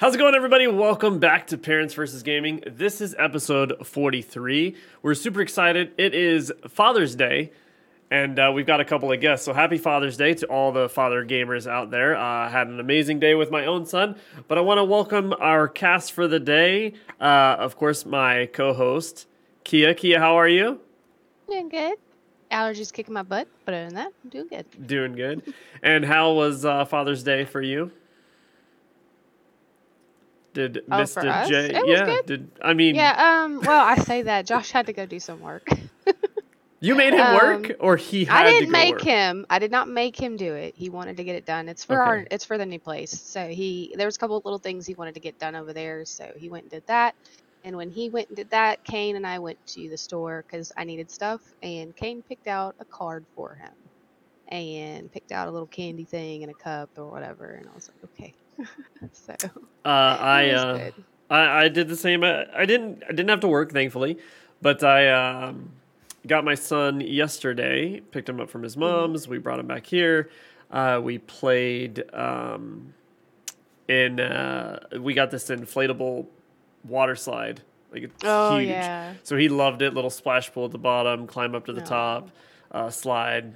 How's it going, everybody? Welcome back to Parents versus Gaming. This is episode 43. We're super excited. It is Father's Day, and uh, we've got a couple of guests. So happy Father's Day to all the father gamers out there. I uh, had an amazing day with my own son, but I want to welcome our cast for the day. Uh, of course, my co host, Kia. Kia, how are you? Doing good. Allergies kicking my butt, but other than that, I'm doing good. Doing good. and how was uh, Father's Day for you? Did Oh, Mr. J? Yeah. Did I mean? Yeah, um, well, I say that. Josh had to go do some work. You made him work, Um, or he had I didn't make work? him. I did not make him do it. He wanted to get it done. It's for Okay. our it's for the new place. So he there was a couple of little things he wanted to get done over there, so he went and did that. And when he went and did that, Kane and I went to the store cuz I needed stuff and Kane picked out a card for him. And picked out a little candy thing and a cup or whatever and I was like, "Okay." so, Uh, I, uh. I I did the same. I, I didn't I didn't have to work, thankfully, but I um, got my son yesterday. Picked him up from his Mm-hmm. mom's. We brought him back here. Uh, we played um, in. Uh, we got this inflatable water slide. Like it's Oh huge. yeah. So he loved it. Little splash pool at the bottom. Climb up to the Aw. top. Uh, slide.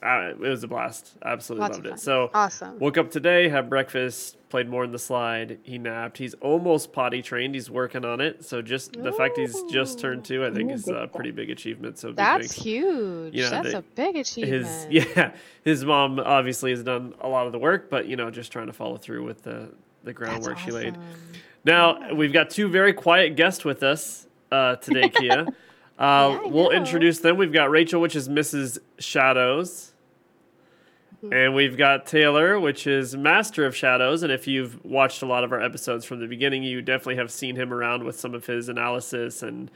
Uh, it was a blast. Absolutely Lots loved it. So Awesome. Woke up today, had breakfast, played more in the slide. He napped. He's almost potty trained. He's working on it. So just the fact he's just turned two, I think, Ooh, is a pretty big achievement. So That's thanks. huge. You know, That's the- a big achievement. His yeah, his mom obviously has done a lot of the work, but you know, just trying to follow through with the the groundwork she laid. Now we've got two very quiet guests with us uh, today, Kia. Uh, I we'll know. introduce them. We've got Rachel, which is Mrs. Shadows. Mhm. And we've got Taylor, which is Master of Shadows. And if you've watched a lot of our episodes from the beginning, you definitely have seen him around with some of his analysis. And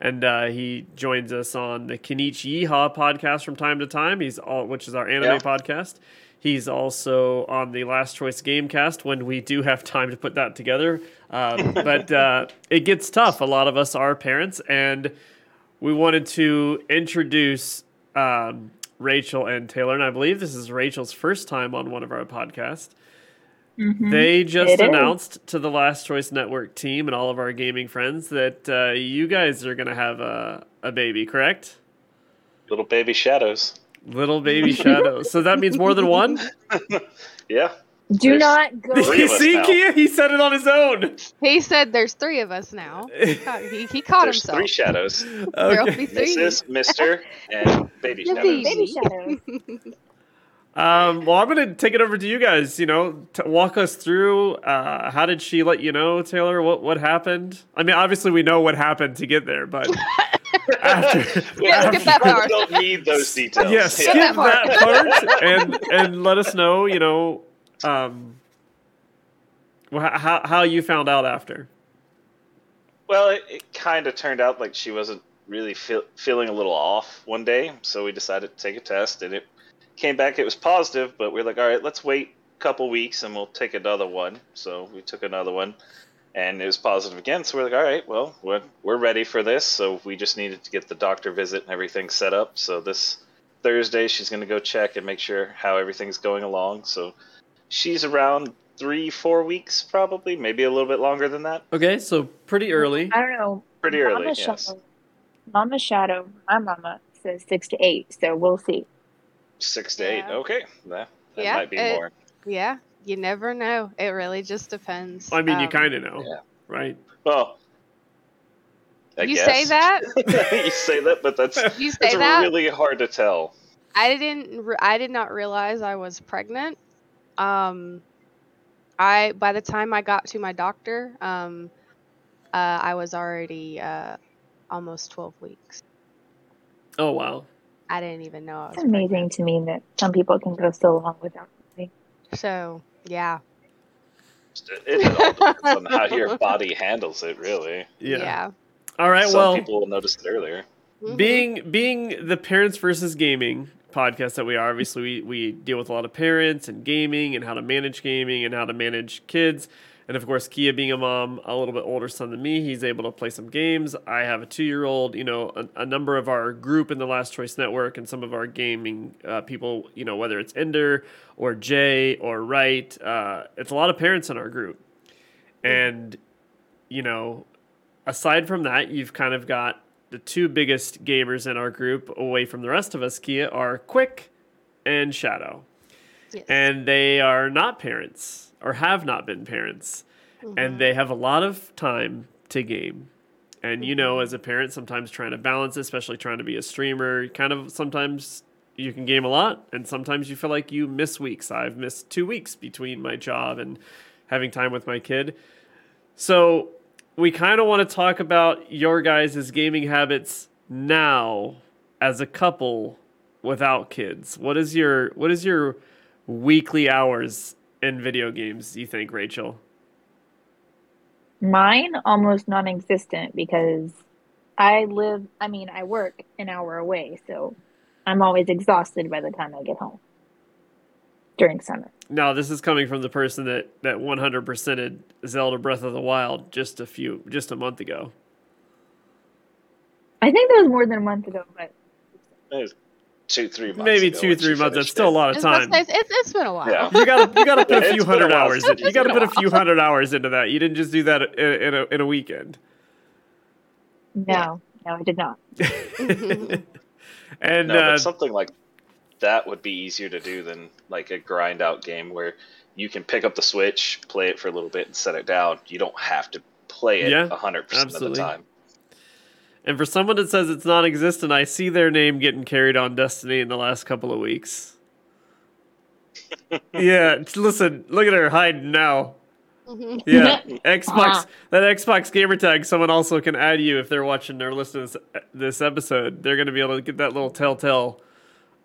and uh, he joins us on the Kenichi Yeehaw podcast from time to time. He's all, which is our anime Yeah. podcast. He's also on the Last Choice Gamecast when we do have time to put that together. Um, but uh, it gets tough. A lot of us are parents, and we wanted to introduce um, Rachel and Taylor. And I believe this is Rachel's first time on one of our podcasts. Mhm. They just It is. announced to the Last Choice Network team and all of our gaming friends that uh, you guys are going to have a, a baby, correct? Little baby shadows. Little baby shadow. so that means more than one? Yeah. Do There's not go. Three of us See, now. Kia? He said it on his own. He said there's three of us now. He, caught- he, he caught There's himself. three shadows. There'll Okay. be three. Mrs., Mister, and baby shadows. Baby shadows. Um, well, I'm going to take it over to you guys. You know, to walk us through. Uh, how did she let you know, Taylor? What what happened? I mean, obviously we know what happened to get there, but after, Yeah, skip that We part. don't need those details. yeah, skip that that part. part and and let us know. You know, um, well, how how you found out after. Well, it, it kind of turned out like she wasn't really feel, feeling a little off one day, so we decided to take a test, and it came back. It was positive, but we are like, all right, let's wait a couple weeks and we'll take another one. So we took another one, and it was positive again. So we're like, all right, well, we're we're ready for this. So we just needed to get the doctor visit and everything set up. So this Thursday, she's going to go check and make sure how everything's going along. So she's around three, four weeks, probably, maybe a little bit longer than that. Okay, so pretty early. I don't know. Pretty early, Mama yes. Shadow, Mama Shadow, my mama says six to eight, so we'll see. Six to eight. Okay, that, that Yeah, might be it- more. yeah, you never know. It really just depends. I mean, you Um, kind of know, yeah. right? Well, I You guess. say that? you say that, but that's You say it's that? really hard to tell. I didn't. Re- I did not realize I was pregnant. Um, I by the time I got to my doctor, um, uh, I was already uh, almost twelve weeks. Oh wow. I didn't even know I was It's amazing pregnant. to me that some people can go so long without something. So yeah, It all depends on how your body handles it, really. Yeah. All right. Some well, people will notice it earlier. Mhm. being being the parents versus gaming podcast that we are. Obviously we, we deal with a lot of parents and gaming and how to manage gaming and how to manage kids. And of course kia being a mom a little bit older son than me he's able to play some games. I have a two-year-old you know a, a number of our group in the last choice network and some of our gaming uh, people you know whether it's ender or jay or wright uh, it's a lot of parents in our group. And, you know, aside from that, you've kind of got the two biggest gamers in our group away from the rest of us, Kia, are Quick and Shadow. Yes. And they are not parents or have not been parents. And mm-hmm. they have a lot of time to game. And you know, as a mm-hmm. parent, sometimes trying to balance, especially trying to be a streamer, kind of sometimes you can game a lot, and sometimes you feel like you miss weeks. I've missed two weeks between my job and having time with my kid. So we kind of want to talk about your guys' gaming habits now as a couple without kids. What is your what is your weekly hours in video games, Do you think, Rachel? Mine almost non-existent because I live, I mean, I work an hour away, so I'm always exhausted by the time I get home during summer. Now, this is coming from the person that that 100%ed Zelda Breath of the Wild just a few just a month ago. I think that was more than a month ago, but Maybe two, three months. Maybe two, when three months. That's still a lot of was about to time. it's, it's, it's been a while. Yeah. You gotta you gotta put a few hundred hours. In, you gotta put a a few hundred hours into that. You didn't just do that in, in a in a weekend. no, no, I did not. and No, uh, something like that would be easier to do than like a grind out game where you can pick up the Switch, play it for a little bit, and set it down. You don't have to play it Yeah, hundred percent of the time. and for someone that says it's non-existent, I see their name getting carried on Destiny in the last couple of weeks. yeah, listen, look at her hiding now. Mhm. Yeah, Xbox. That Xbox gamer tag. Someone also can add you if they're watching or listening to this, this episode. They're going to be able to get that little telltale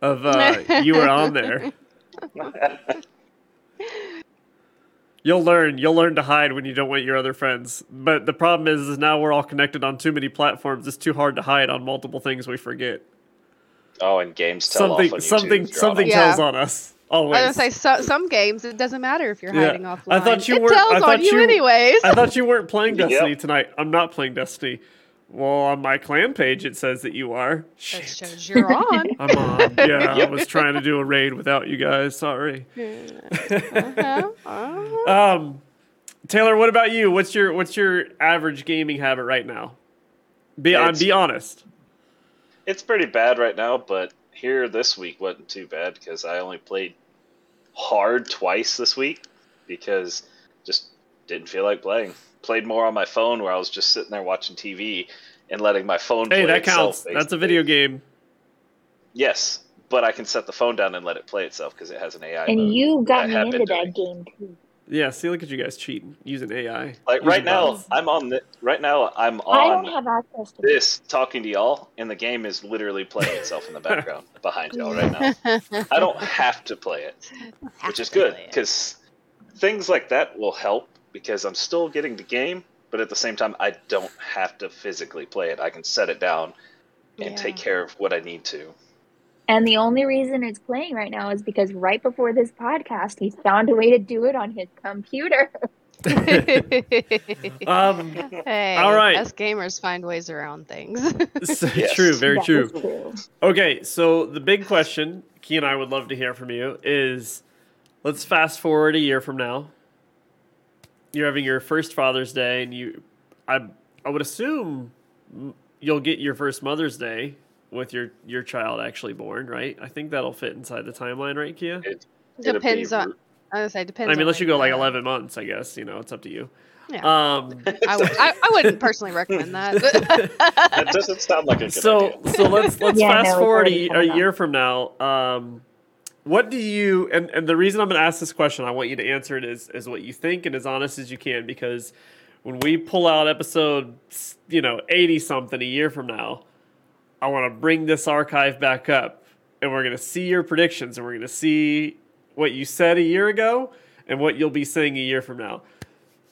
of uh, you were on there. You'll learn. You'll learn to hide when you don't want your other friends. But the problem is, is now we're all connected on too many platforms. It's too hard to hide on multiple things. We forget Oh, and games tell off something. on Something. if Something. Yeah. tells on us. Always. I was gonna say so, some games it doesn't matter if you're Yeah. hiding offline. I thought you it were- I tells thought on you, you- anyways. I thought you weren't playing Yep. Destiny tonight. I'm not playing Destiny. Well, on my clan page it says that you are. that Shit. shows you're on. I'm on. Yeah, I was trying to do a raid without you guys. Sorry. uh-huh. uh-huh. Um, Taylor, what about you? What's your what's your average gaming habit right now? Be on. It's- Be honest. It's pretty bad right now, but here this week wasn't too bad because I only played hard twice this week because just didn't feel like playing. Played more on my phone where I was just sitting there watching TV and letting my phone play. Hey, that itself, counts. That's a video game. Yes, but I can set the phone down and let it play itself because it has an AI. And mode. you got I me have into that doing. game too. Yeah. See, look at you guys cheating using AI. Like Using right now, bots. I'm on the right now. I'm on. I don't on have access to this talking to y'all, and the game is literally playing itself in the background behind y'all right now. I don't have to play it, which is good because things like that will help because I'm still getting the game, but at the same time, I don't have to physically play it. I can set it down and Yeah. take care of what I need to. And the only reason it's playing right now is because right before this podcast, he found a way to do it on his computer. Um, hey, all right. us gamers find ways around things. so- Yes. true. Very true. true. Okay, so the big question, Key and I would love to hear from you, is let's fast forward a year from now. You're having your first Father's Day, and you, I, I would assume you'll get your first Mother's Day with your your child actually born, right? I think that'll fit inside the timeline, right, Kia? It, depends on. I was say depends. I mean, on, unless you go like 11 months, I guess. You know, it's up to you. Yeah. Um, I, would, I, I wouldn't personally recommend that. That doesn't sound like a good so idea. so let's let's Yeah, fast no, forward a, a year from now. Um, what do you and, and the reason I'm going to ask this question, I want you to answer it is as what you think and as honest as you can because when we pull out episode you know 80 something a year from now, I want to bring this archive back up and we're going to see your predictions and we're going to see what you said a year ago and what you'll be saying a year from now.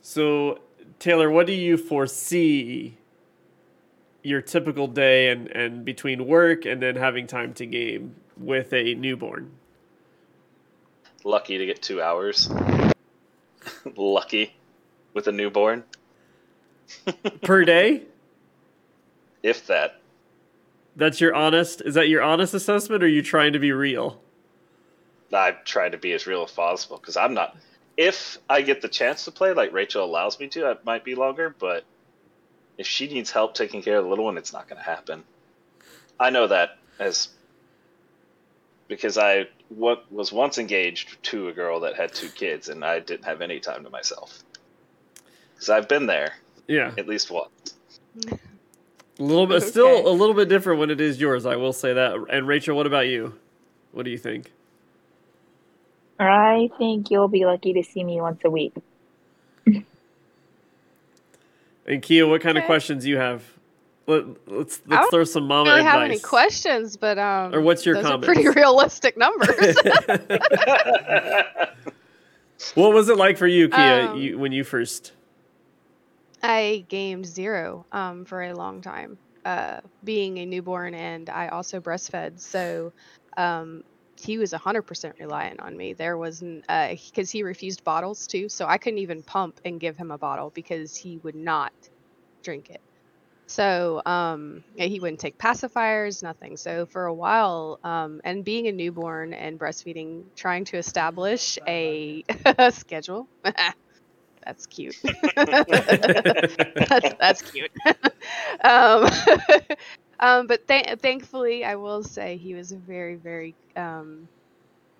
So Taylor, what do you foresee your typical day and, and between work and then having time to game with a newborn? Lucky to get two hours. Lucky with a newborn, per day? if that. That's your honest is that your honest assessment or are you trying to be real? I try to be as real as possible because I'm not if I get the chance to play, like Rachel allows me to, it might be longer. But if she needs help taking care of the little one, it's not going to happen. I know that as because I what was once engaged to a girl that had two kids, and I didn't have any time to myself. Because I've been there Yeah, at least once. a little bit, Okay. still a little bit different when it is yours. I will say that. And Rachel, what about you? What do you think? I think you'll be lucky to see me once a week. And Kia, what kind of Okay. questions you have? Let, let's I let's don't throw some I mama don't really have any questions, but um, Or what's your those are pretty realistic numbers. what was it like for you, Kia, Um, you, when you first? I gamed zero um, for a long time, uh, being a newborn, and I also breastfed. So um, he was 100% reliant on me. There wasn't, because he refused bottles too. So I couldn't even pump and give him a bottle because he would not drink it. So um, he wouldn't take pacifiers, nothing. So for a while, um, and being a newborn and breastfeeding, trying to establish a schedule. That's cute. that's, that's cute. um, um, but th- thankfully, I will say he was very, very. Um,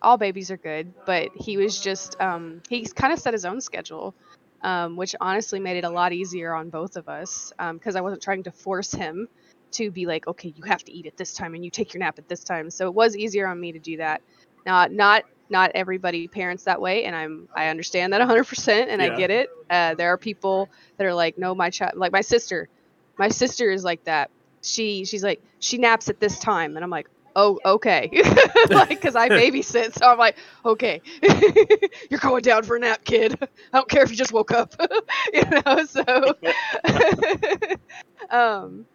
all babies are good, but he was just. Um, he kind of set his own schedule, um, which honestly made it a lot easier on both of us because I wasn't trying to force him to be like, okay, you have to eat at this time and you take your nap at this time. So it was easier on me to do that. Not not not everybody parents that way, and I'm I understand that 100%, and Yeah. I get it. Uh, there are people that are like, no, my child, like my sister, my sister is like that. She she's like she naps at this time, and I'm like, oh okay, like because I babysit, so I'm like, okay, you're going down for a nap, kid. I don't care if you just woke up, you know. So, um,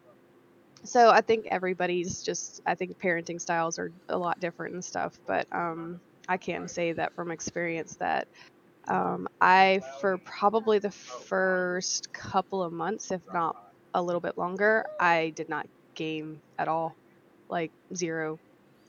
so I think everybody's just I think parenting styles are a lot different and stuff, but um, I can say that from experience that um, I for probably the first couple of months, if not a little bit longer, I did not game at all, like zero.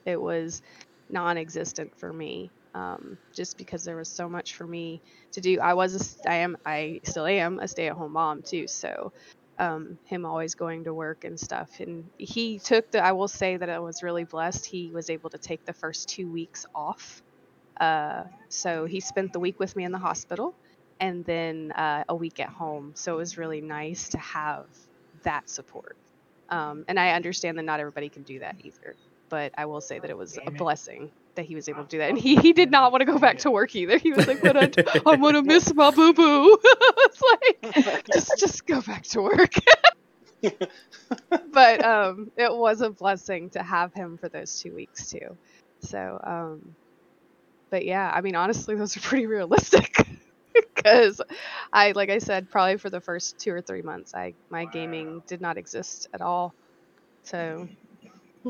It was non-existent for me, um, just because there was so much for me to do. I was, a I am, I still am a stay-at-home mom too. So, um, him always going to work and stuff, and he took the. I will say that I was really blessed. He was able to take the first two weeks off. Uh, so he spent the week with me in the hospital, and then uh, a week at home. So it was really nice to have that support. Um, and I understand that not everybody can do that either. But I will say that it was a blessing that he was able to do that. And he, he did not want to go back to work either. He was like, but I, I'm going to miss my boo boo. it's like, just, just go back to work. but um, it was a blessing to have him for those two weeks too. So, um, but yeah, I mean, honestly, those are pretty realistic. Because I, like I said, probably for the first two or three months, I my gaming did not exist at all. So,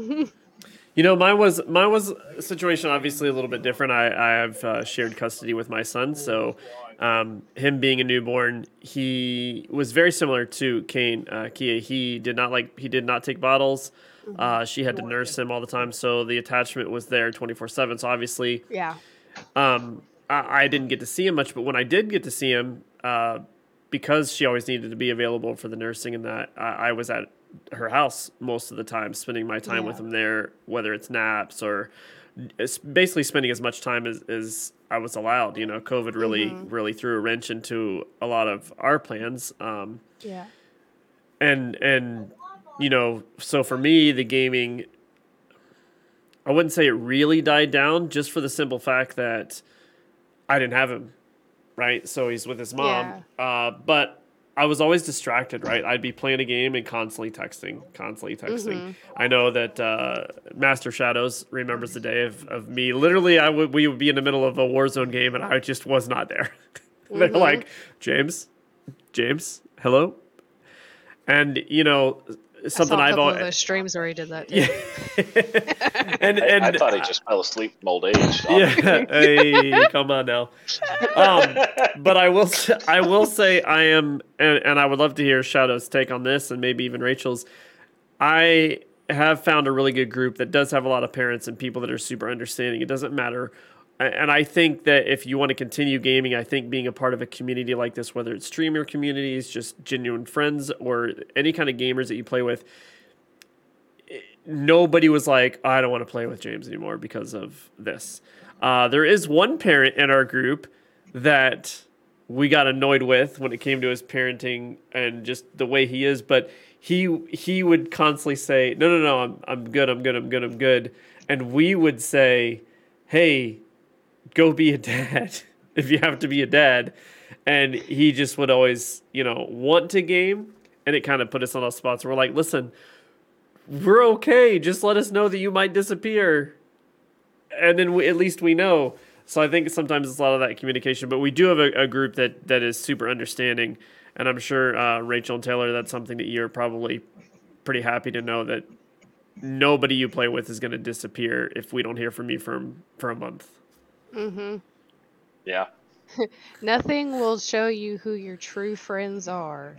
You know, mine was mine was a situation obviously a little bit different. I I have uh, shared custody with my son, so um, him being a newborn, he was very similar to Kane uh, Kia. He did not like he did not take bottles. Uh, she had to nurse him all the time, so the attachment was there twenty four seven. So obviously, yeah, um, I, I didn't get to see him much, but when I did get to see him, uh, because she always needed to be available for the nursing and that, I, I was at her house most of the time, spending my time with him there, whether it's naps or basically spending as much time as, as I was allowed. You know, COVID really, really threw a wrench into a lot of our plans. Um, yeah, and and you know so for me the gaming i wouldn't say it really died down just for the simple fact that i didn't have him right? So he's with his mom. Uh, but i was always distracted right? I'd be playing a game and constantly texting constantly texting. I know that uh, master shadows remembers the day of, of me. Literally i would we would be in the middle of a warzone game and i just was not there. They're like james? James? Hello? And you I something saw a I've couple always those streams where he did that. Too. yeah. and and I thought he just fell asleep from old age. yeah, hey, come on now. Um, but I will, I will say, I am, and, and I would love to hear Shadow's take on this, and maybe even Rachel's. I have found a really good group that does have a lot of parents and people that are super understanding. It doesn't matter and I think that if you want to continue gaming, I think being a part of a community like this, whether it's streamer communities, just genuine friends, or any kind of gamers that you play with, nobody was like, I don't want to play with James anymore because of this. Uh, there is one parent in our group that we got annoyed with when it came to his parenting and just the way he is, but he he would constantly say, "No, no, no, I'm I'm good, I'm good, I'm good, I'm good," and we would say, "Hey, go be a dad if you have to be a dad," and he just would always, you know, want to game, and it kind of put us on those spots. We're like, "Listen, we're okay. Just let us know that you might disappear." And then we, at least we know. So I think sometimes it's a lot of that communication, but we do have a, a group that that is super understanding, and I'm sure uh, Rachel and Taylor, that's something that you're probably pretty happy to know that nobody you play with is going to disappear if we don't hear from you for for a month. Mm-hmm. Yeah. Nothing will show you who your true friends are,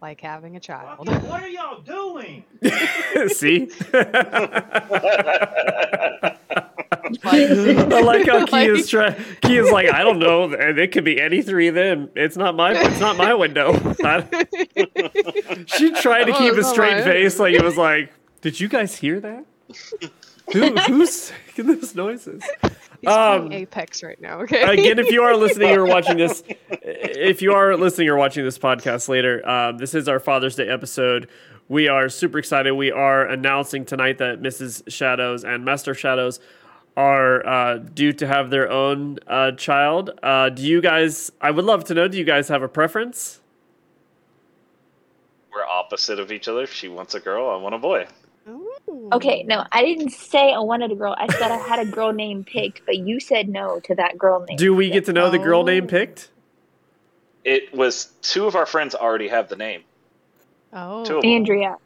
like having a child. What are y'all doing? See. I like how Key is Like- trying. Key is like, I don't know, and it could be any three of them. It's not my. It's not my window. She tried to Oh, keep it's a straight face, like it was like, did you guys hear that? Who, who's making those noises? He's playing Um, Apex right now. Okay. Again, if you are listening or watching this, if you are listening or watching this podcast later, um, this is our Father's Day episode. We are super excited. We are announcing tonight that Mrs. Shadows and Master Shadows are uh, due to have their own uh, child. Uh, do you guys? I would love to know. Do you guys have a preference? We're opposite of each other. She wants a girl. I want a boy. Ooh. Okay, no, I didn't say I wanted a girl. I said I had a girl name picked, but you said no to that girl name. Do we get to know the girl name Oh. picked? It was two of our friends already have the name. Oh. Two of them. Andrea.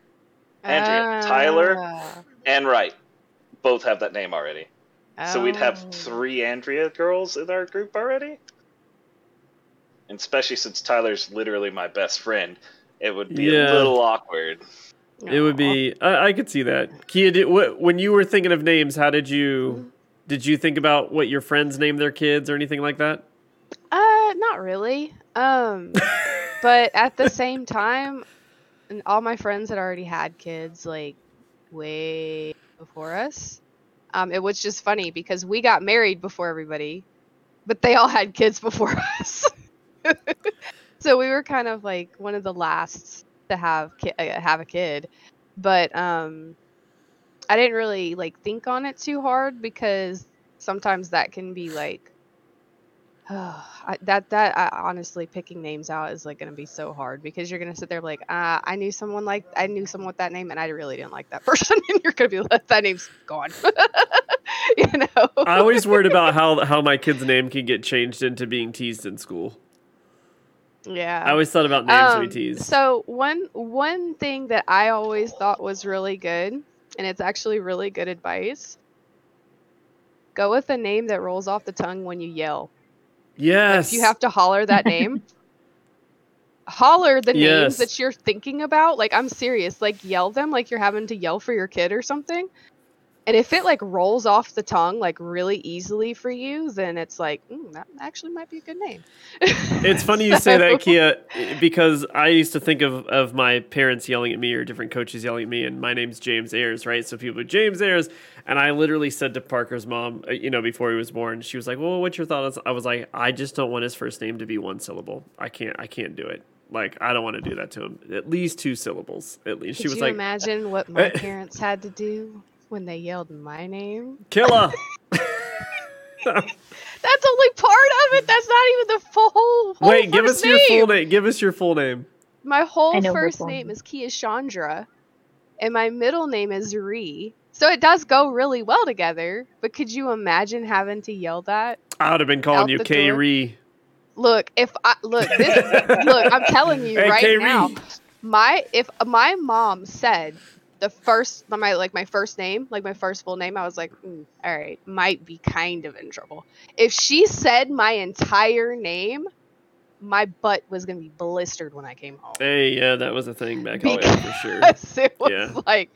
Andrea, Tyler. Ah. And Wright. Both have that name already. So we'd have Oh. three Andrea girls in our group already. And especially since Tyler's literally my best friend, it would be Yeah. a little awkward. It would be. I, I could see that. Kia, did, wh- when you were thinking of names, how did you? Did you think about what your friends name their kids or anything like that? Uh, not really. Um, but at the same time, all my friends had already had kids like way before us. Um, it was just funny because we got married before everybody, but they all had kids before us. so we were kind of like one of the last to have ki- uh, have a kid, but um, I didn't really like think on it too hard because sometimes that can be like I, that that I, honestly picking names out is like going to be so hard because you're going to sit there like uh, I knew someone like I knew someone with that name and I really didn't like that person and you're going to be like that name's gone you know I always worried about how how my kid's name can get changed into being teased in school. Yeah I always thought about names Um, be teased. So one one thing that I always thought was really good, and it's actually really good advice. Go with a name that rolls off the tongue when you yell. yes. If you have to holler that name, holler the Yes. names that you're thinking about. Like I'm serious. Like yell them like you're having to yell for your kid or something. And if it like rolls off the tongue like really easily for you, then it's like mm, that actually might be a good name. It's funny you say that, Kia, because I used to think of, of my parents yelling at me or different coaches yelling at me, and my name's James Ayers, right? So people, James Ayers, and I literally said to Parker's mom, uh, you know, before he was born, she was like, "Well, what's your thought?" I was like, "I just don't want his first name to be one syllable. I can't, I can't do it. Like, I don't want to do that to him. At least two syllables. At least." Could she was you like, imagine what my parents had to do when they yelled my name? "Killa." That's only part of it. That's not even the full whole. whole Wait, give first us your full name. name. Give us your full name. My whole I know her first name name. is Kia Chandra, and my middle name is Ree. So it does go really well together. But could you imagine having to yell that? I would have been calling you the K. door. Ree. Look, if I look, this, look, I'm telling you Hey, right K. now, my if my mom said the first my like my first name like my first full name i was like mm, all right might be kind of in trouble if she said my entire name my butt was gonna be blistered when i came home Hey, yeah, that was a thing back. Oh yeah, for sure. It was Yeah. like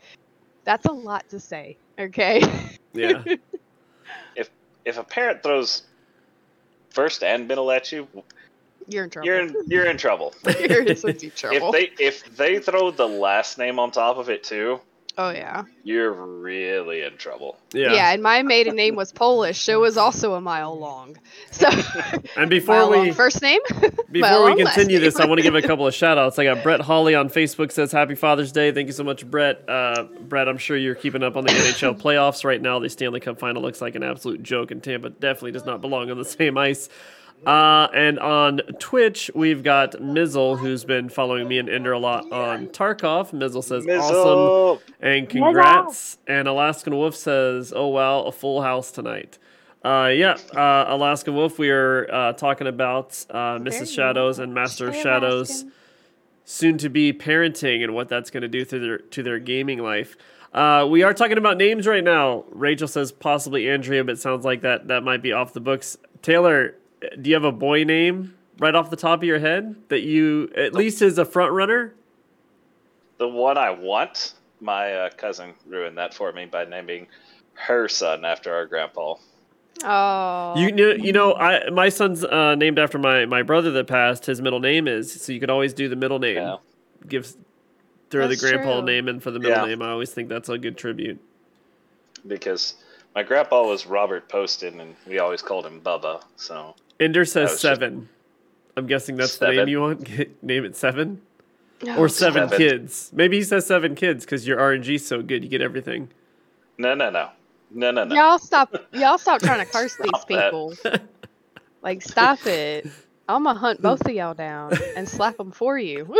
that's a lot to say okay Yeah. if if a parent throws first and middle at you, You're in trouble. you're in you're in trouble. You're in some deep If they if they throw the last name on top of it too, oh yeah. you're really in trouble. Yeah. yeah. and my maiden name was Polish, so it was also a mile long. So And before we first name. Before we continue this, I want to give a couple of shout outs. I got Brett Hawley on Facebook says Happy Father's Day. Thank you so much, Brett. Uh, Brett, I'm sure you're keeping up on the NHL playoffs right now. The Stanley Cup final looks like an absolute joke, and Tampa definitely does not belong on the same ice. Uh, and on Twitch, we've got Mizzle, who's been following me and Ender a lot on Tarkov. Mizzle says, awesome. And congrats. And Alaskan Wolf says, "Oh wow, a full house tonight." Uh, yeah, uh, Alaskan Wolf. We are uh, talking about uh, Mrs. Shadows and Master of Hey, Shadows, Alaskan. soon to be parenting and what that's going to do to their to their gaming life. Uh, we are talking about names right now. Rachel says possibly Andrea, but it sounds like that that might be off the books. Taylor, do you have a boy name right off the top of your head that you at least is a front runner? The one I want, my uh, cousin ruined that for me by naming her son after our grandpa. Oh. You know, you know, I my son's uh, named after my my brother that passed. His middle name is so you could always do the middle name. Yeah. Give throw That's the grandpa true. name in for the middle Yeah. name. I always think that's a good tribute. because my grandpa was Robert Poston, and we always called him Bubba. So Ender says oh, was just- seven. I'm guessing that's the name you want. name it seven Oh, or seven, Seven. kids. Maybe he says seven kids because your RNG's so good, you get everything. no, no, no, no, no, no. Y'all stop. Y'all stop trying to curse these Stop that. people. Like, stop it. I'm gonna hunt both of y'all down and slap them for you.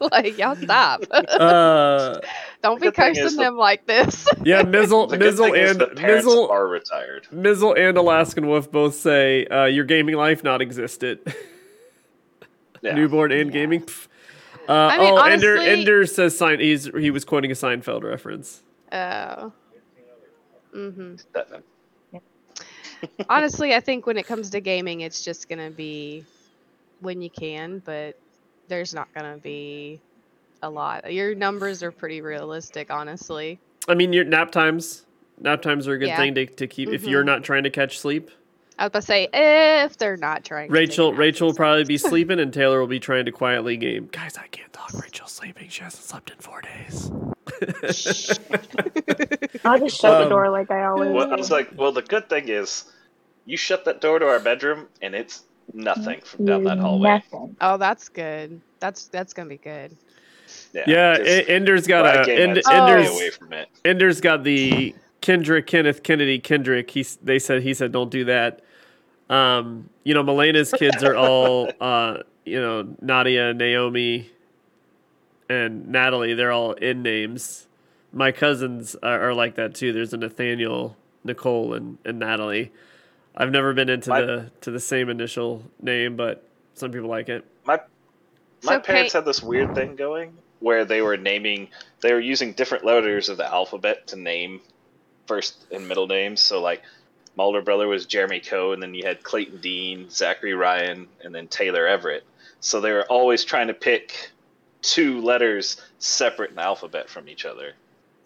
like, y'all stop. Uh, Don't be good thing is cursing the- them like this. yeah, Mizzle, The Mizzle, and the Mizzle, are retired. Mizzle and Alaskan Wolf both say uh, your gaming life not existed. Yeah. Newborn and Yeah. gaming. Pff. Uh, I mean, oh, Ender, honestly- Ender says sign. He's he was quoting a Seinfeld reference. Oh. hmm That- Honestly, I think when it comes to gaming, it's just gonna be when you can, but there's not gonna be a lot. Your numbers are pretty realistic, honestly. I mean, your nap times. Nap times are a good Yeah. thing to, to keep if you're Mhm. not trying to catch sleep. I was about to say if they're not trying. to Rachel, Rachel will probably be sleeping, and Taylor will be trying to quietly game. Guys, I can't talk. Rachel's sleeping. She hasn't slept in four days. I'll just shut Um, the door like I always Well, I was like, well, the good thing is, you shut that door to our bedroom, and it's nothing from down that hallway. Nothing. Oh, that's good. That's that's gonna be good. Yeah. E- Ender's got when I a End, Ender's away from it. Ender's got the Kendrick Kenneth Kennedy Kendrick. He's they said he said don't do that. Um, you know, Melena's kids are all uh, you know, Nadia, Naomi, and Natalie. They're all in names. My cousins are, are like that too. There's a Nathaniel, Nicole, and, and Natalie. I've never been into My- the to the same initial name, but some people like it. My my So parents Kate- had this weird thing going where they were naming, they were using different letters of the alphabet to name first and middle names. So like, my older brother was Jeremy Coe, and then you had Clayton Dean, Zachary Ryan, and then Taylor Everett. So they were always trying to pick two letters separate in the alphabet from each other.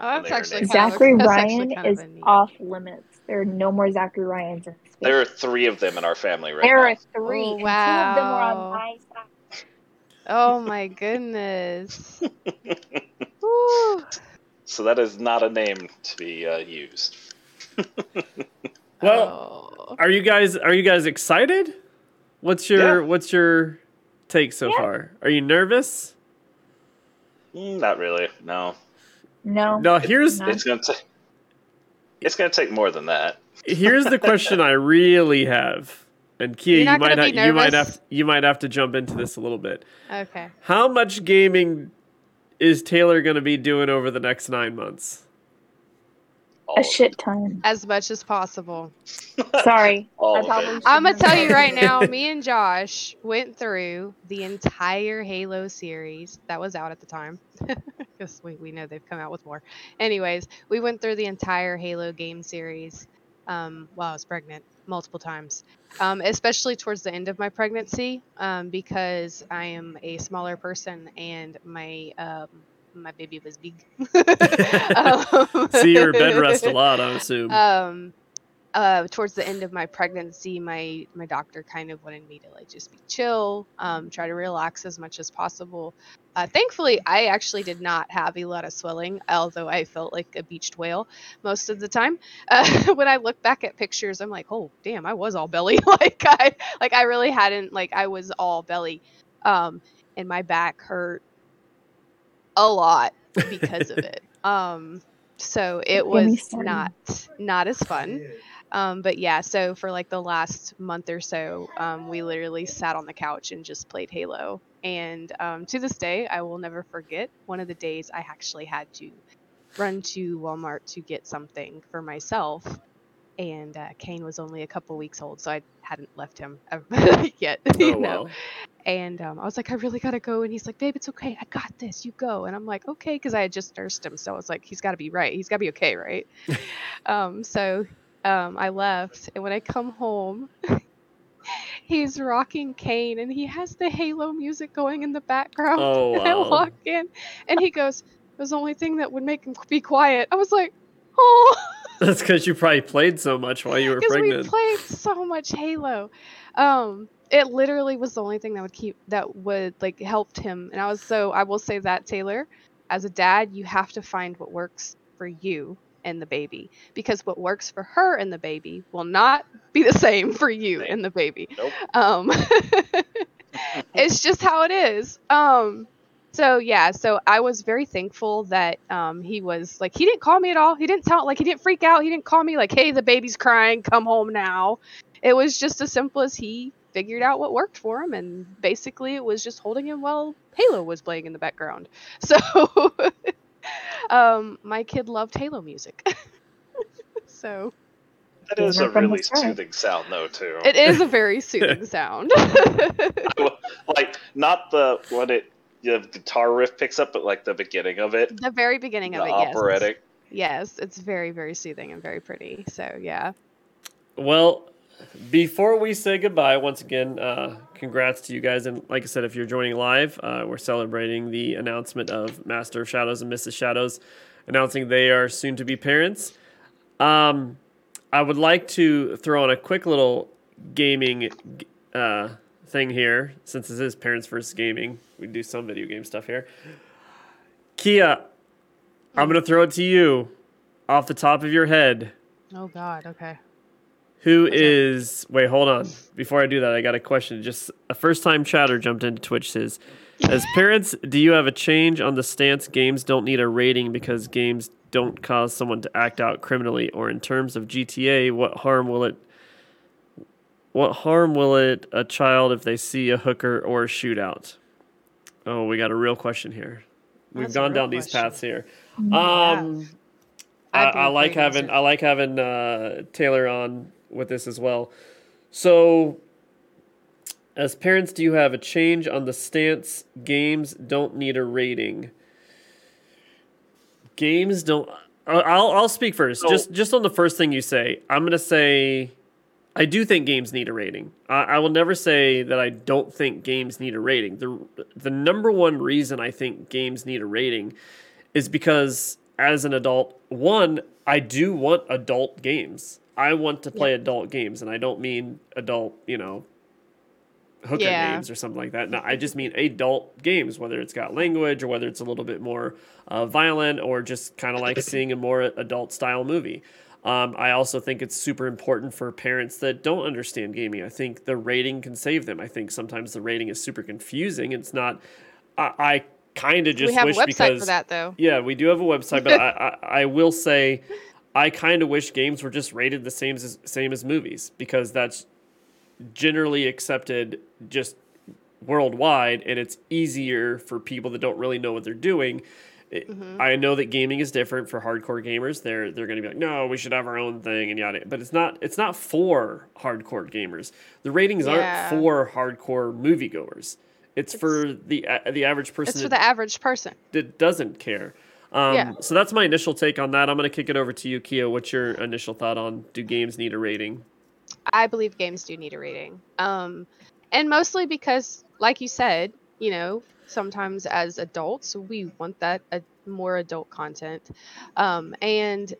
Oh, that's actually named- kind of a- Zachary that's actually Ryan kind is a off limits. There are no more Zachary Ryans in space. There are three of them in our family right There now. are three. Oh, and Two of them were wow. on my side. Oh my goodness. So that is not a name to be uh, used. Well, Oh. Are you guys are you guys excited? What's your Yeah. what's your take so Yeah. far? Are you nervous? Mm, Not really. No, No. No, here's No. it's gonna take. It's gonna take more than that. here's the question I really have. And Kia, You're you might gonna have, you might have you might have to jump into this a little bit. okay. How much gaming is Taylor going to be doing over the next 9 months? All A shit ton. As much as possible. Sorry. I of probably it. shouldn't I'm gonna tell you right now. Me and Josh went through the entire Halo series that was out at the time, because we we know they've come out with more. Anyways, we went through the entire Halo game series um, while I was pregnant multiple times, um, especially towards the end of my pregnancy, um, because I am a smaller person and my um, my baby was big. Um, See your bed rest a lot, I assume. um, uh, towards the end of my pregnancy, my my doctor kind of wanted me to like just be chill, um, try to relax as much as possible. Uh, thankfully, I actually did not have a lot of swelling, although I felt like a beached whale most of the time. Uh, when I look back at pictures, I'm like, oh damn, I was all belly. like I like I really hadn't like I was all belly, um, and my back hurt a lot because of it. Um, so it Don't get me was not not as fun. Um, but yeah, so for like the last month or so, um, we literally sat on the couch and just played Halo. And um, to this day, I will never forget one of the days I actually had to run to Walmart to get something for myself. And uh, Kane was only a couple weeks old, so I hadn't left him yet. you Oh know? wow. And um, I was like, I really gotta go. And he's like, Babe, it's okay. I got this. You go. And I'm like, okay, because I had just nursed him, so I was like, he's got to be right. He's got to be okay, right? um, so um, I left, and when I come home, he's rocking Kane, and he has the Halo music going in the background. Oh, and I walk in, and he goes, "It was the only thing that would make him be quiet." I was like, oh. That's because you probably played so much while you were because we pregnant. played so much Halo. Um, it literally was the only thing that would keep that would like helped him. And I was so I will say that Taylor, as a dad, you have to find what works for you and the baby because what works for her and the baby will not be the same for you and the baby. Nope. Um, it's just how it is. Um, so yeah, so I was very thankful that um, he was like he didn't call me at all. He didn't tell like he didn't freak out. He didn't call me like, "Hey, the baby's crying. Come home now." It was just as simple as he figured out what worked for him, and basically it was just holding him while Halo was playing in the background. So um, my kid loved Halo music. so That is a Remember from the really soothing sound, though, too. it is a very soothing sound. like not the what it the guitar riff picks up, but like the beginning of it, the very beginning the of it, yes. operatic. Yes, it's very, very soothing and very pretty. So yeah. Well, before we say goodbye, once again, uh, congrats to you guys. And like I said, if you're joining live, uh, we're celebrating the announcement of Master of Shadows and Mrs. Shadows, announcing they are soon to be parents. Um, I would like to throw in a quick little gaming uh, thing here, since this is Parents versus Gaming. We do some video game stuff here. Kia, I'm to throw it to you off the top of your head. Oh God. Okay. Who is? Wait, hold on. Before I do that, I got a question. Just a first-time chatter jumped into Twitch. Says, as parents, do you have a change on the stance? Games don't need a rating because games don't cause someone to act out criminally. Or in terms of GTA, what harm will it? What harm will it a child if they see a hooker or a shootout? Oh, we got a real question here. We've That's a gone real down these paths here. Yeah. Um, I, I'd be I a like having answer. I like having uh, Taylor on with this as well. So, as parents, do you have a change on the stance? Games don't need a rating. Games don't. I- I'll I'll speak first. So- just just on the first thing you say, I'm gonna say, I do think games need a rating. I, I will never say that I don't think games need a rating. the The number one reason I think games need a rating is because as an adult, one, I do want adult games. I want to play adult games, and I don't mean adult, you know, hooker Yeah. games or something like that. No, I just mean adult games, whether it's got language or whether it's a little bit more uh, violent or just kind of like seeing a more adult style movie. Um, I also think it's super important for parents that don't understand gaming. I think the rating can save them. I think sometimes the rating is super confusing. It's not. I, I kind of just we have a wish website because for that though. yeah, we do have a website, but I, I, I will say, I kind of wish games were just rated the same as same as movies because that's generally accepted just worldwide, and it's easier for people that don't really know what they're doing. It- Mhm. I know that gaming is different for hardcore gamers. They're they're going to be like, no, we should have our own thing and yada. But it's not it's not for hardcore gamers. The ratings Yeah. aren't for hardcore moviegoers. It's, It's- for the a- the average person It's for that the average person. that doesn't care. Um, Yeah. So that's my initial take on that. I'm going to kick it over to you, Kia. What's your initial thought on do games need a rating? I believe games do need a rating. Um, and mostly because, like you said, you know, sometimes as adults we want that uh, more adult content, um, and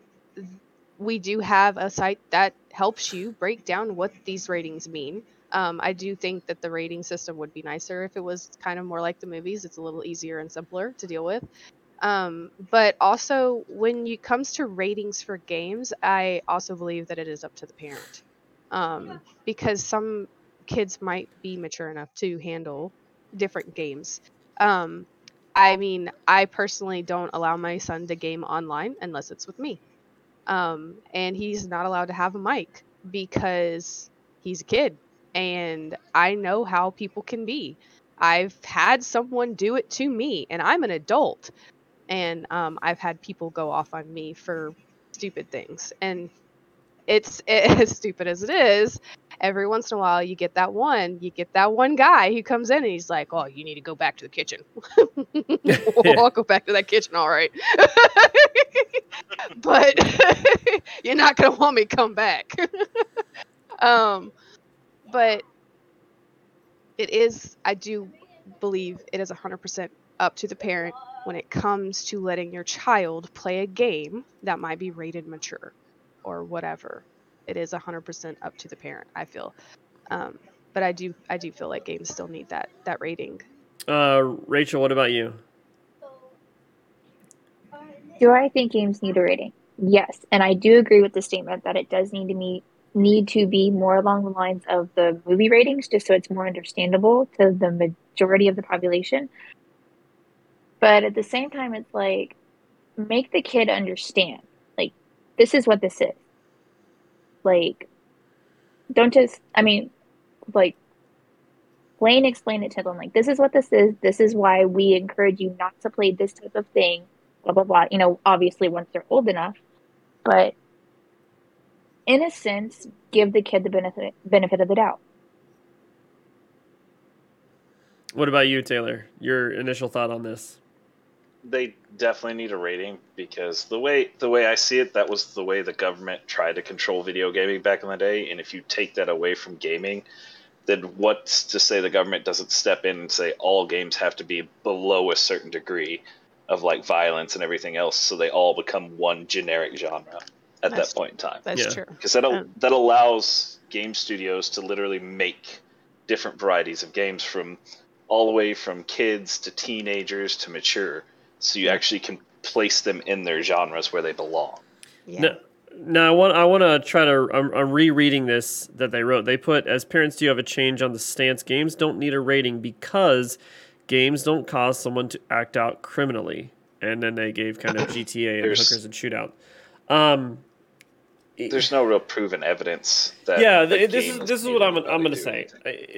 we do have a site that helps you break down what these ratings mean. Um, I do think that the rating system would be nicer if it was kind of more like the movies. It's a little easier and simpler to deal with. Um, but also, when it comes to ratings for games, I also believe that it is up to the parent. Um, because some kids might be mature enough to handle different games. Um, I mean, I personally don't allow my son to game online unless it's with me. Um, and he's not allowed to have a mic because he's a kid. And I know how people can be. I've had someone do it to me, and I'm an adult. And um, I've had people go off on me for stupid things. And it's it, as stupid as it is every once in a while you get that one you get that one guy who comes in and he's like oh you need to go back to the kitchen. Well, i'll go back to that kitchen all right. But you're not going to want me to come back. Um but it is i do believe it is 100% up to the parent when it comes to letting your child play a game that might be rated mature or whatever. It is 100% up to the parent, I feel. Um, but I do I do feel like games still need that that rating. Uh, Rachel, what about you? Do I think games need a rating? Yes, and I do agree with the statement that it does need to meet need to be more along the lines of the movie ratings, just so it's more understandable to the majority of the population. But at the same time, it's like make the kid understand like this is what this is. Like, don't just, I mean, like, plain explain it to them. Like, this is what this is. This is why we encourage you not to play this type of thing. Blah, blah, blah. You know, obviously, once they're old enough. But in a sense, give the kid the benefit benefit of the doubt. What about you, Taylor? Your initial thought on this? They definitely need a rating because the way the way I see it, that was the way the government tried to control video gaming back in the day. And if you take that away from gaming, then what's to say the government doesn't step in and say all games have to be below a certain degree of like violence and everything else, so they all become one generic genre at that's, that point in time. That's yeah. true. Because that um, that allows game studios to literally make different varieties of games from all the way from kids to teenagers to mature so you actually can place them in their genres where they belong. Yeah. Now, now I want I want to try to I'm, I'm, rereading this that they wrote. They put as parents, do you have a change on the stance? Games don't need a rating because games don't cause someone to act out criminally. And then they gave kind of GTA and hookers and shootout. Um, there's no real proven evidence that. Yeah, this is this is what I'm I'm going to say.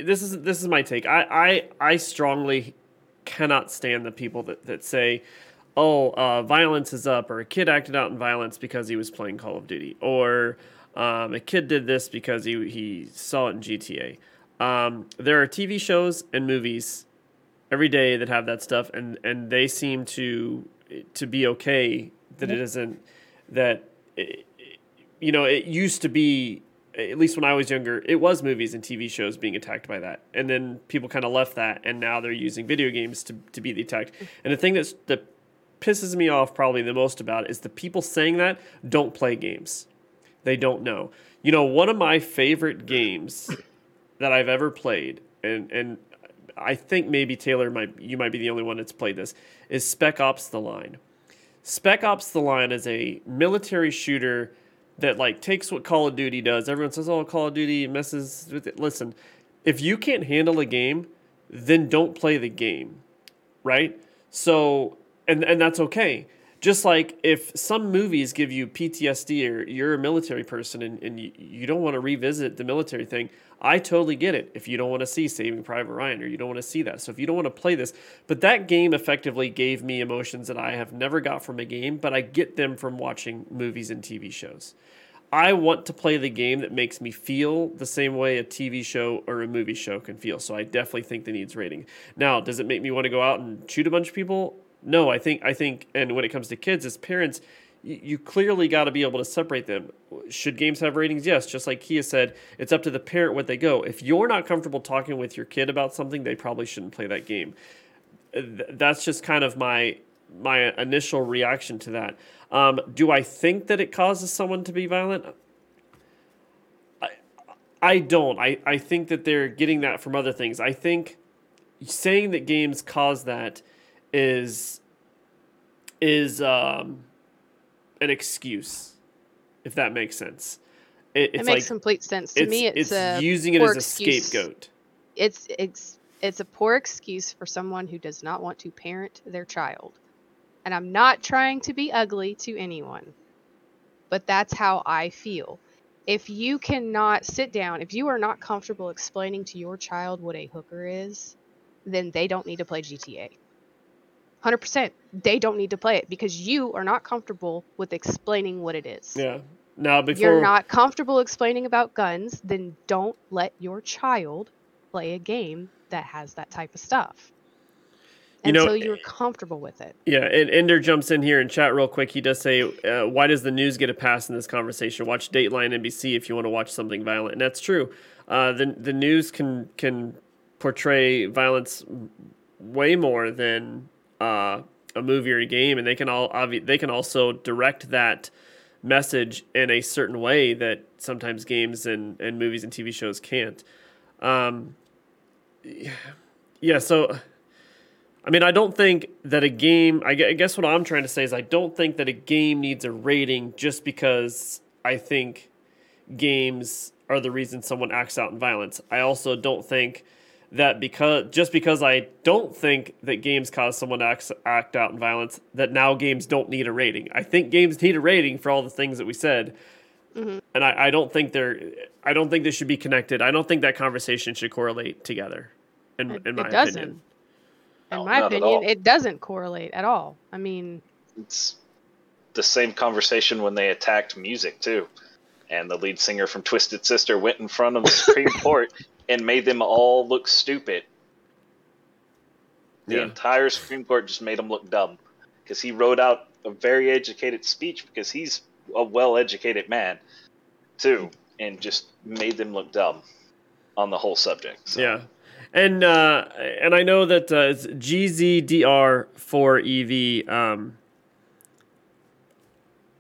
This is this is my take. I I I strongly cannot stand the people that, that say, oh, uh, violence is up, or a kid acted out in violence because he was playing Call of Duty, or um, a kid did this because he, he saw it in GTA. Um, there are TV shows and movies every day that have that stuff, and, and they seem to to be okay that it isn't that it, you know it used to be at least when I was younger, it was movies and TV shows being attacked by that. And then people kind of left that, and now they're using video games to, to be the attacked. And the thing that's, that pisses me off probably the most about it is the people saying that don't play games. They don't know. You know, one of my favorite games that I've ever played, and, and I think maybe Taylor might you might be the only one that's played this, is Spec Ops the Line. Spec Ops the Line is a military shooter that like takes what Call of Duty does. Everyone says, "Oh, Call of Duty messes with it." Listen, if you can't handle a game, then don't play the game, right? So, and and that's okay. Just like if some movies give you PTSD or you're a military person and, and you, you don't want to revisit the military thing, I totally get it if you don't want to see Saving Private Ryan or you don't want to see that. So if you don't want to play this, but that game effectively gave me emotions that I have never got from a game, but I get them from watching movies and TV shows. I want to play the game that makes me feel the same way a TV show or a movie show can feel. So I definitely think the needs rating. Now, does it make me want to go out and shoot a bunch of people? No, I think I think and when it comes to kids as parents, you, clearly got to be able to separate them. Should games have ratings? Yes, just like Kia said, it's up to the parent what they go. If you're not comfortable talking with your kid about something, they probably shouldn't play that game. That's just kind of my my initial reaction to that. Um, do I think that it causes someone to be violent? I, I don't. I, I think that they're getting that from other things. I think saying that games cause that is is um, an excuse, if that makes sense. It, it makes like, complete sense to it's, me. It's, it's using it as a excuse. scapegoat. It's it's it's a poor excuse for someone who does not want to parent their child. And I'm not trying to be ugly to anyone, but that's how I feel. If you cannot sit down, if you are not comfortable explaining to your child what a hooker is, then they don't need to play GTA. 100%. They don't need to play it because you are not comfortable with explaining what it is. Yeah. Now, before you're not comfortable explaining about guns, then don't let your child play a game that has that type of stuff you until know, you're comfortable with it. Yeah, and Ender jumps in here and chat real quick. He does say, uh, "Why does the news get a pass in this conversation? Watch Dateline NBC if you want to watch something violent." And that's true. Uh, the the news can can portray violence way more than uh, a movie or a game, and they can all obvi- they can also direct that message in a certain way that sometimes games and, and movies and TV shows can't. Um, yeah, so I mean, I don't think that a game. I guess what I'm trying to say is I don't think that a game needs a rating just because I think games are the reason someone acts out in violence. I also don't think that because just because I don't think that games cause someone to act, act out in violence, that now games don't need a rating. I think games need a rating for all the things that we said. Mm-hmm. And I, I don't think they're I don't think they should be connected. I don't think that conversation should correlate together. In, it, in my it doesn't. opinion. In no, my opinion, it doesn't correlate at all. I mean, it's the same conversation when they attacked music too, and the lead singer from Twisted Sister went in front of the Supreme Court and made them all look stupid. The yeah. entire Supreme Court just made him look dumb because he wrote out a very educated speech because he's a well-educated man too, and just made them look dumb on the whole subject. So. Yeah. And uh, and I know that uh, it's GZDR4EV. Um,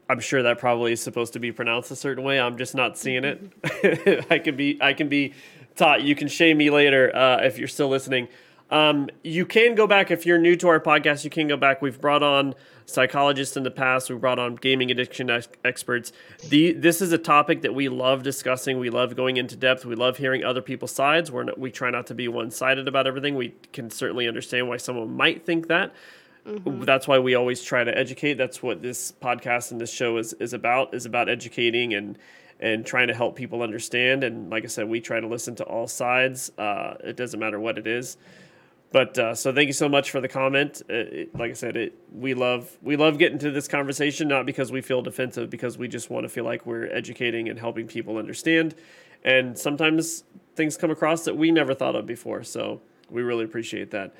I'm sure that probably is supposed to be pronounced a certain way. I'm just not seeing it. I can be I can be taught. You can shame me later uh, if you're still listening. Um, you can go back if you're new to our podcast. You can go back. We've brought on psychologists in the past. We brought on gaming addiction ex- experts. The this is a topic that we love discussing. We love going into depth. We love hearing other people's sides. We're not, we try not to be one sided about everything. We can certainly understand why someone might think that. Mm-hmm. That's why we always try to educate. That's what this podcast and this show is is about. Is about educating and and trying to help people understand. And like I said, we try to listen to all sides. Uh, it doesn't matter what it is. But uh, so thank you so much for the comment. Uh, it, like I said, it we love we love getting to this conversation not because we feel defensive, because we just want to feel like we're educating and helping people understand. And sometimes things come across that we never thought of before. So we really appreciate that.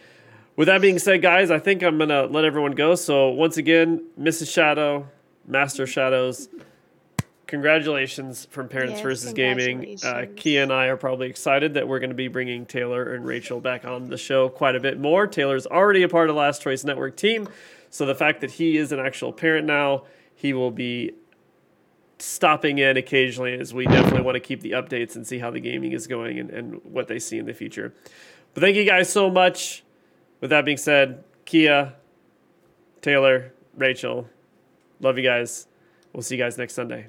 With that being said, guys, I think I'm gonna let everyone go. So once again, Mrs. Shadow, Master Shadows congratulations from Parents yes, versus Gaming. Uh, Kia and I are probably excited that we're going to be bringing Taylor and Rachel back on the show quite a bit more. Taylor's already a part of Last Choice Network team, so the fact that he is an actual parent now, he will be stopping in occasionally as we definitely want to keep the updates and see how the gaming is going and, and what they see in the future. But thank you guys so much. With that being said, Kia, Taylor, Rachel, love you guys. We'll see you guys next Sunday.